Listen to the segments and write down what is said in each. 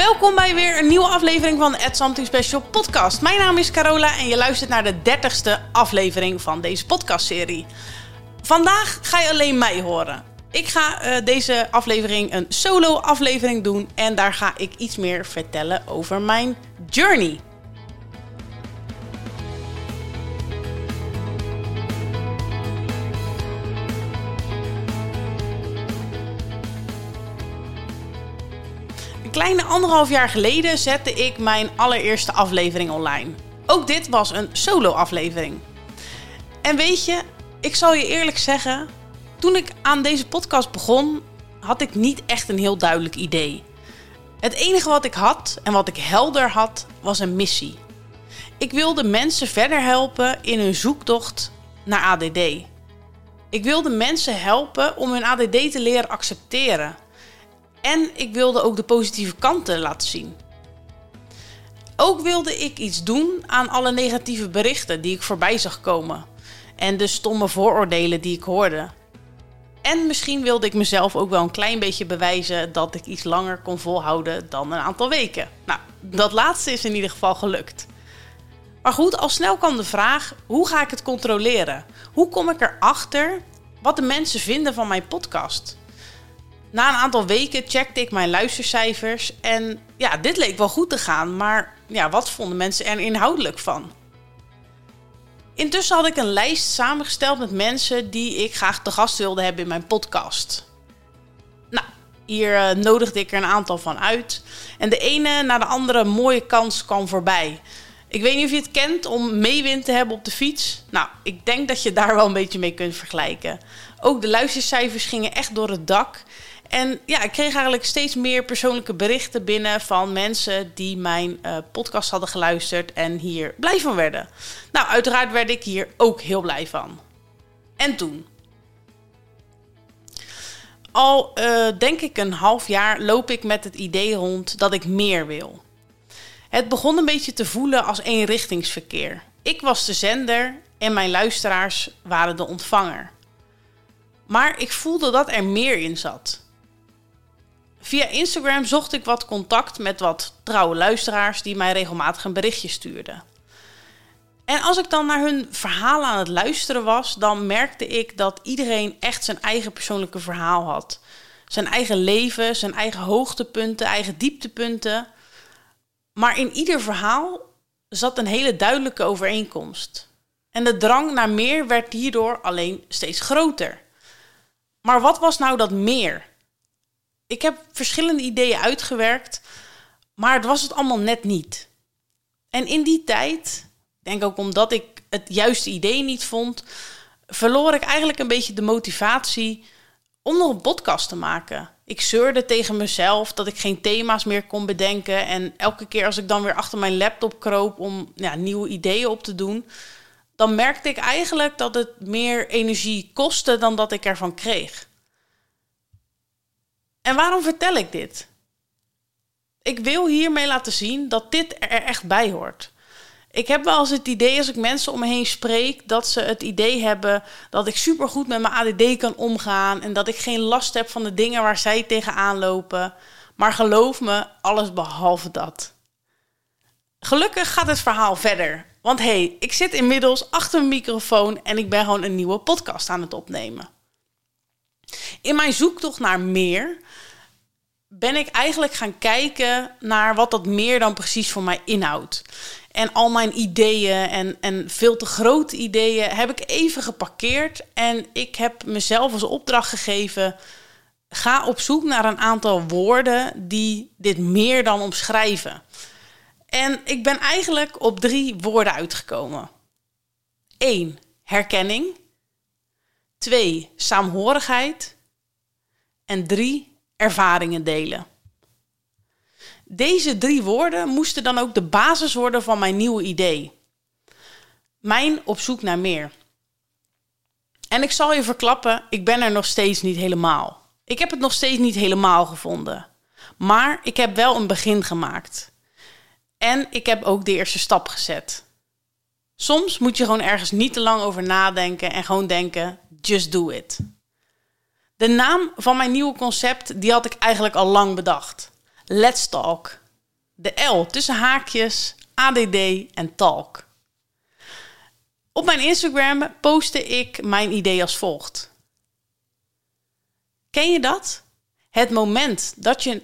Welkom bij weer een nieuwe aflevering van de Something Special podcast. Mijn naam is Carola en je luistert naar de dertigste aflevering van deze podcastserie. Vandaag ga je alleen mij horen. Ik ga uh, deze aflevering een solo aflevering doen en daar ga ik iets meer vertellen over mijn journey. Kleine anderhalf jaar geleden zette ik mijn allereerste aflevering online. Ook dit was een solo-aflevering. En weet je, ik zal je eerlijk zeggen, toen ik aan deze podcast begon, had ik niet echt een heel duidelijk idee. Het enige wat ik had en wat ik helder had, was een missie. Ik wilde mensen verder helpen in hun zoektocht naar ADD. Ik wilde mensen helpen om hun ADD te leren accepteren en ik wilde ook de positieve kanten laten zien. Ook wilde ik iets doen aan alle negatieve berichten die ik voorbij zag komen. En de stomme vooroordelen die ik hoorde. En misschien wilde ik mezelf ook wel een klein beetje bewijzen dat ik iets langer kon volhouden dan een aantal weken. Nou, dat laatste is in ieder geval gelukt. Maar goed, al snel kwam de vraag: hoe ga ik het controleren? Hoe kom ik erachter wat de mensen vinden van mijn podcast? Na een aantal weken checkte ik mijn luistercijfers en ja, dit leek wel goed te gaan, maar ja, wat vonden mensen er inhoudelijk van? Intussen had ik een lijst samengesteld met mensen die ik graag te gast wilde hebben in mijn podcast. Nou, hier uh, nodigde ik er een aantal van uit. En de ene na de andere mooie kans kwam voorbij. Ik weet niet of je het kent om meewind te hebben op de fiets. Nou, ik denk dat je daar wel een beetje mee kunt vergelijken. Ook de luistercijfers gingen echt door het dak. En ja, ik kreeg eigenlijk steeds meer persoonlijke berichten binnen van mensen die mijn uh, podcast hadden geluisterd en hier blij van werden. Nou, uiteraard werd ik hier ook heel blij van. En toen? Al uh, denk ik een half jaar loop ik met het idee rond dat ik meer wil. Het begon een beetje te voelen als eenrichtingsverkeer. Ik was de zender en mijn luisteraars waren de ontvanger. Maar ik voelde dat er meer in zat. Via Instagram zocht ik wat contact met wat trouwe luisteraars die mij regelmatig een berichtje stuurden. En als ik dan naar hun verhalen aan het luisteren was, dan merkte ik dat iedereen echt zijn eigen persoonlijke verhaal had. Zijn eigen leven, zijn eigen hoogtepunten, eigen dieptepunten. Maar in ieder verhaal zat een hele duidelijke overeenkomst. En de drang naar meer werd hierdoor alleen steeds groter. Maar wat was nou dat meer? Ik heb verschillende ideeën uitgewerkt, maar het was het allemaal net niet. En in die tijd, denk ook omdat ik het juiste idee niet vond, verloor ik eigenlijk een beetje de motivatie om nog een podcast te maken. Ik zeurde tegen mezelf dat ik geen thema's meer kon bedenken. En elke keer als ik dan weer achter mijn laptop kroop om ja, nieuwe ideeën op te doen, dan merkte ik eigenlijk dat het meer energie kostte dan dat ik ervan kreeg. En waarom vertel ik dit? Ik wil hiermee laten zien dat dit er echt bij hoort. Ik heb wel eens het idee als ik mensen om me heen spreek dat ze het idee hebben dat ik supergoed met mijn ADD kan omgaan en dat ik geen last heb van de dingen waar zij tegenaan lopen. Maar geloof me, alles behalve dat. Gelukkig gaat het verhaal verder. Want hé, hey, ik zit inmiddels achter mijn microfoon en ik ben gewoon een nieuwe podcast aan het opnemen. In mijn zoektocht naar meer ben ik eigenlijk gaan kijken naar wat dat meer dan precies voor mij inhoudt. En al mijn ideeën en, en veel te grote ideeën heb ik even geparkeerd. En ik heb mezelf als opdracht gegeven: ga op zoek naar een aantal woorden die dit meer dan omschrijven. En ik ben eigenlijk op drie woorden uitgekomen: 1. Herkenning. 2. Saamhorigheid. En 3 ervaringen delen. Deze drie woorden moesten dan ook de basis worden van mijn nieuwe idee. Mijn op zoek naar meer. En ik zal je verklappen, ik ben er nog steeds niet helemaal. Ik heb het nog steeds niet helemaal gevonden. Maar ik heb wel een begin gemaakt. En ik heb ook de eerste stap gezet. Soms moet je gewoon ergens niet te lang over nadenken en gewoon denken: just do it. De naam van mijn nieuwe concept, die had ik eigenlijk al lang bedacht. Let's Talk. De L tussen haakjes, ADD en talk. Op mijn Instagram postte ik mijn idee als volgt. Ken je dat? Het moment dat je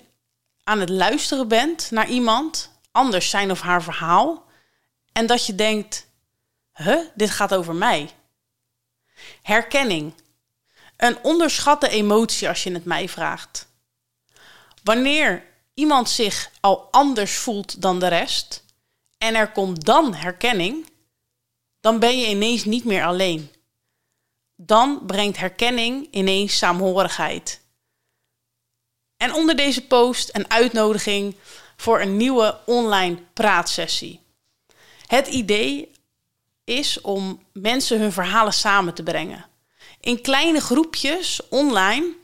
aan het luisteren bent naar iemand, anders zijn of haar verhaal, en dat je denkt: huh, dit gaat over mij. Herkenning. Een onderschatte emotie als je het mij vraagt. Wanneer iemand zich al anders voelt dan de rest en er komt dan herkenning, dan ben je ineens niet meer alleen. Dan brengt herkenning ineens saamhorigheid. En onder deze post een uitnodiging voor een nieuwe online praatsessie. Het idee is om mensen hun verhalen samen te brengen. In kleine groepjes online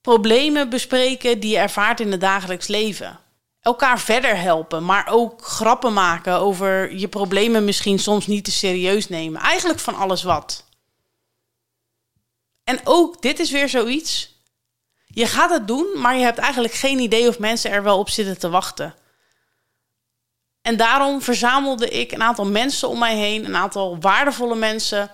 problemen bespreken die je ervaart in het dagelijks leven. Elkaar verder helpen, maar ook grappen maken over je problemen misschien soms niet te serieus nemen. Eigenlijk van alles wat. En ook dit is weer zoiets. Je gaat het doen, maar je hebt eigenlijk geen idee of mensen er wel op zitten te wachten. En daarom verzamelde ik een aantal mensen om mij heen, een aantal waardevolle mensen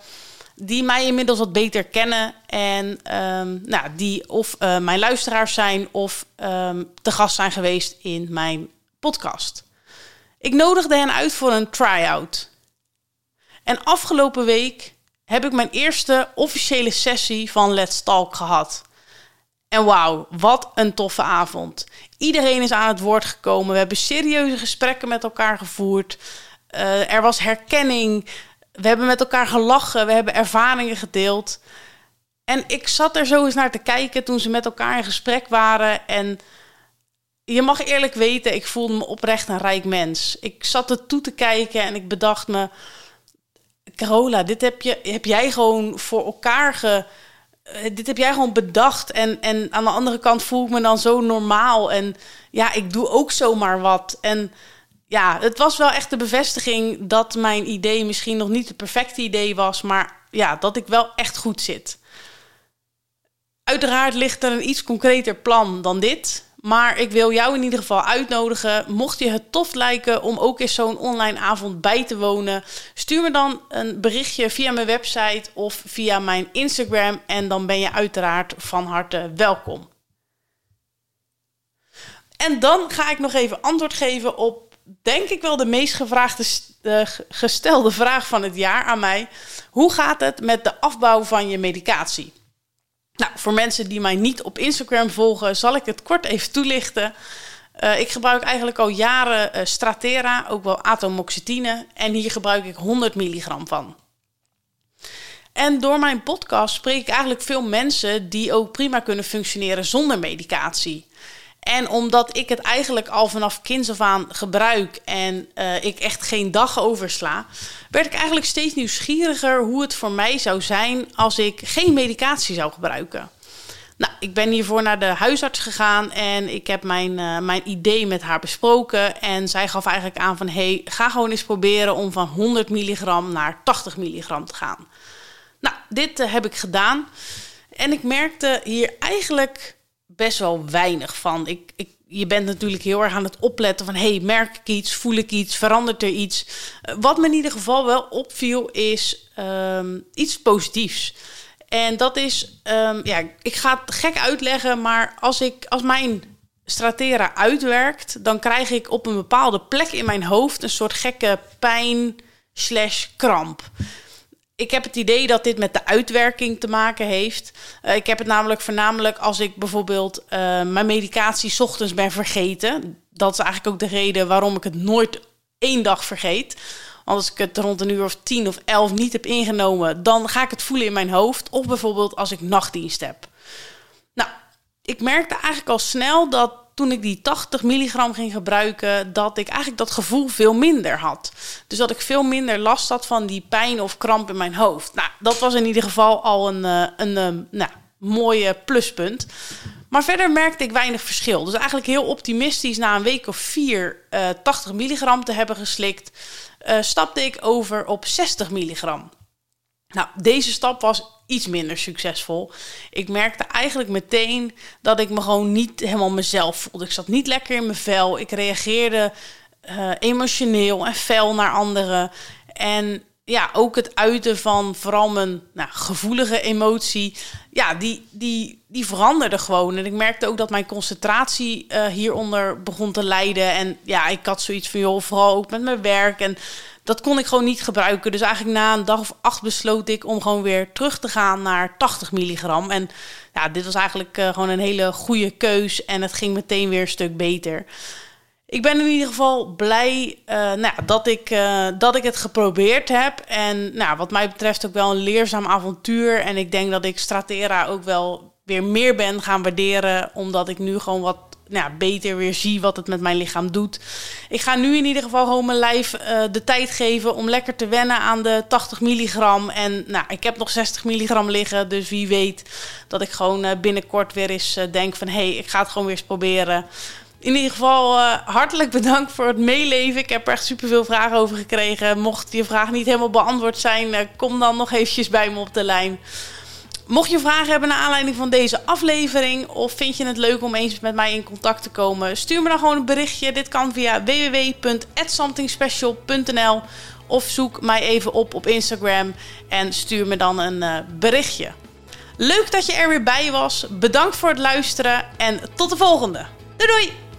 die mij inmiddels wat beter kennen en um, nou, die of uh, mijn luisteraars zijn of um, te gast zijn geweest in mijn podcast. Ik nodigde hen uit voor een try-out. En afgelopen week heb ik mijn eerste officiële sessie van Let's Talk gehad. En wauw, wat een toffe avond. Iedereen is aan het woord gekomen. We hebben serieuze gesprekken met elkaar gevoerd. Uh, er was herkenning. We hebben met elkaar gelachen. We hebben ervaringen gedeeld. En ik zat er zo eens naar te kijken toen ze met elkaar in gesprek waren. En je mag eerlijk weten, ik voelde me oprecht een rijk mens. Ik zat er toe te kijken en ik bedacht me... Carola, dit heb, je, heb jij gewoon voor elkaar ge eh, dit heb jij gewoon bedacht. En, en aan de andere kant voel ik me dan zo normaal. En ja, ik doe ook zomaar wat. En ja, het was wel echt de bevestiging dat mijn idee misschien nog niet het perfecte idee was. Maar ja, dat ik wel echt goed zit. Uiteraard ligt er een iets concreter plan dan dit. Maar ik wil jou in ieder geval uitnodigen. Mocht je het tof lijken om ook eens zo'n online avond bij te wonen, stuur me dan een berichtje via mijn website of via mijn Instagram. En dan ben je uiteraard van harte welkom. En dan ga ik nog even antwoord geven op, denk ik wel, de meest gevraagde uh, gestelde vraag van het jaar aan mij. Hoe gaat het met de afbouw van je medicatie? Nou, voor mensen die mij niet op Instagram volgen, zal ik het kort even toelichten. Uh, ik gebruik eigenlijk al jaren uh, Stratera, ook wel atomoxetine. En hier gebruik ik 100 milligram van. En door mijn podcast spreek ik eigenlijk veel mensen die ook prima kunnen functioneren zonder medicatie. En omdat ik het eigenlijk al vanaf kinds aan gebruik en uh, ik echt geen dag oversla, werd ik eigenlijk steeds nieuwsgieriger hoe het voor mij zou zijn als ik geen medicatie zou gebruiken. Nou, ik ben hiervoor naar de huisarts gegaan en ik heb mijn, uh, mijn idee met haar besproken. En zij gaf eigenlijk aan van, hey, ga gewoon eens proberen om van 100 milligram naar 80 milligram te gaan. Nou, dit uh, heb ik gedaan. En ik merkte hier eigenlijk best wel weinig van. Ik, ik, je bent natuurlijk heel erg aan het opletten van... hey, merk ik iets, voel ik iets, verandert er iets? Uh, wat me in ieder geval wel opviel is um, iets positiefs. En dat is, um, ja, ik ga het gek uitleggen... maar als, ik, als mijn Stratera uitwerkt... dan krijg ik op een bepaalde plek in mijn hoofd... een soort gekke pijn slash kramp ik heb het idee dat dit met de uitwerking te maken heeft. Uh, ik heb het namelijk voornamelijk als ik bijvoorbeeld uh, mijn medicatie ochtends ben vergeten. Dat is eigenlijk ook de reden waarom ik het nooit één dag vergeet. Als ik het rond een uur of tien of elf niet heb ingenomen, dan ga ik het voelen in mijn hoofd. Of bijvoorbeeld als ik nachtdienst heb. Nou, ik merkte eigenlijk al snel dat toen ik die 80 milligram ging gebruiken, dat ik eigenlijk dat gevoel veel minder had. Dus dat ik veel minder last had van die pijn of kramp in mijn hoofd. Nou, dat was in ieder geval al een, eh, een, eh, nou, mooie pluspunt. Maar verder merkte ik weinig verschil. Dus eigenlijk heel optimistisch na een week of vier uh, 80 milligram te hebben geslikt, stapte ik over op 60 milligram. Nou, deze stap was iets minder succesvol. Ik merkte eigenlijk meteen dat ik me gewoon niet helemaal mezelf voelde. Ik zat niet lekker in mijn vel. Ik reageerde uh, emotioneel en fel naar anderen. En ja, ook het uiten van vooral mijn nou, gevoelige emotie. Ja, die, die, die veranderde gewoon. En ik merkte ook dat mijn concentratie uh, hieronder begon te lijden. En ja, ik had zoiets van, joh, vooral ook met mijn werk. En dat kon ik gewoon niet gebruiken. Dus eigenlijk na een dag of acht besloot ik om gewoon weer terug te gaan naar 80 milligram. En ja, dit was eigenlijk uh, gewoon een hele goede keus. En het ging meteen weer een stuk beter. Ik ben in ieder geval blij uh, nou, dat, ik, uh, dat ik het geprobeerd heb. En nou, wat mij betreft ook wel een leerzaam avontuur. En ik denk dat ik Stratera ook wel weer meer ben gaan waarderen. Omdat ik nu gewoon wat nou, beter weer zie wat het met mijn lichaam doet. Ik ga nu in ieder geval gewoon mijn lijf uh, de tijd geven om lekker te wennen aan de 80 milligram. En nou, ik heb nog 60 milligram liggen. Dus wie weet dat ik gewoon binnenkort weer eens denk van... hé, hey, ik ga het gewoon weer eens proberen in ieder geval uh, hartelijk bedankt voor het meeleven. Ik heb er echt superveel vragen over gekregen. Mocht je vraag niet helemaal beantwoord zijn, uh, kom dan nog eventjes bij me op de lijn. Mocht je vragen hebben naar aanleiding van deze aflevering of vind je het leuk om eens met mij in contact te komen, stuur me dan gewoon een berichtje. Dit kan via www.somethingspecial.nl of zoek mij even op op Instagram en stuur me dan een uh, berichtje. Leuk dat je er weer bij was. Bedankt voor het luisteren en tot de volgende. Doei doei!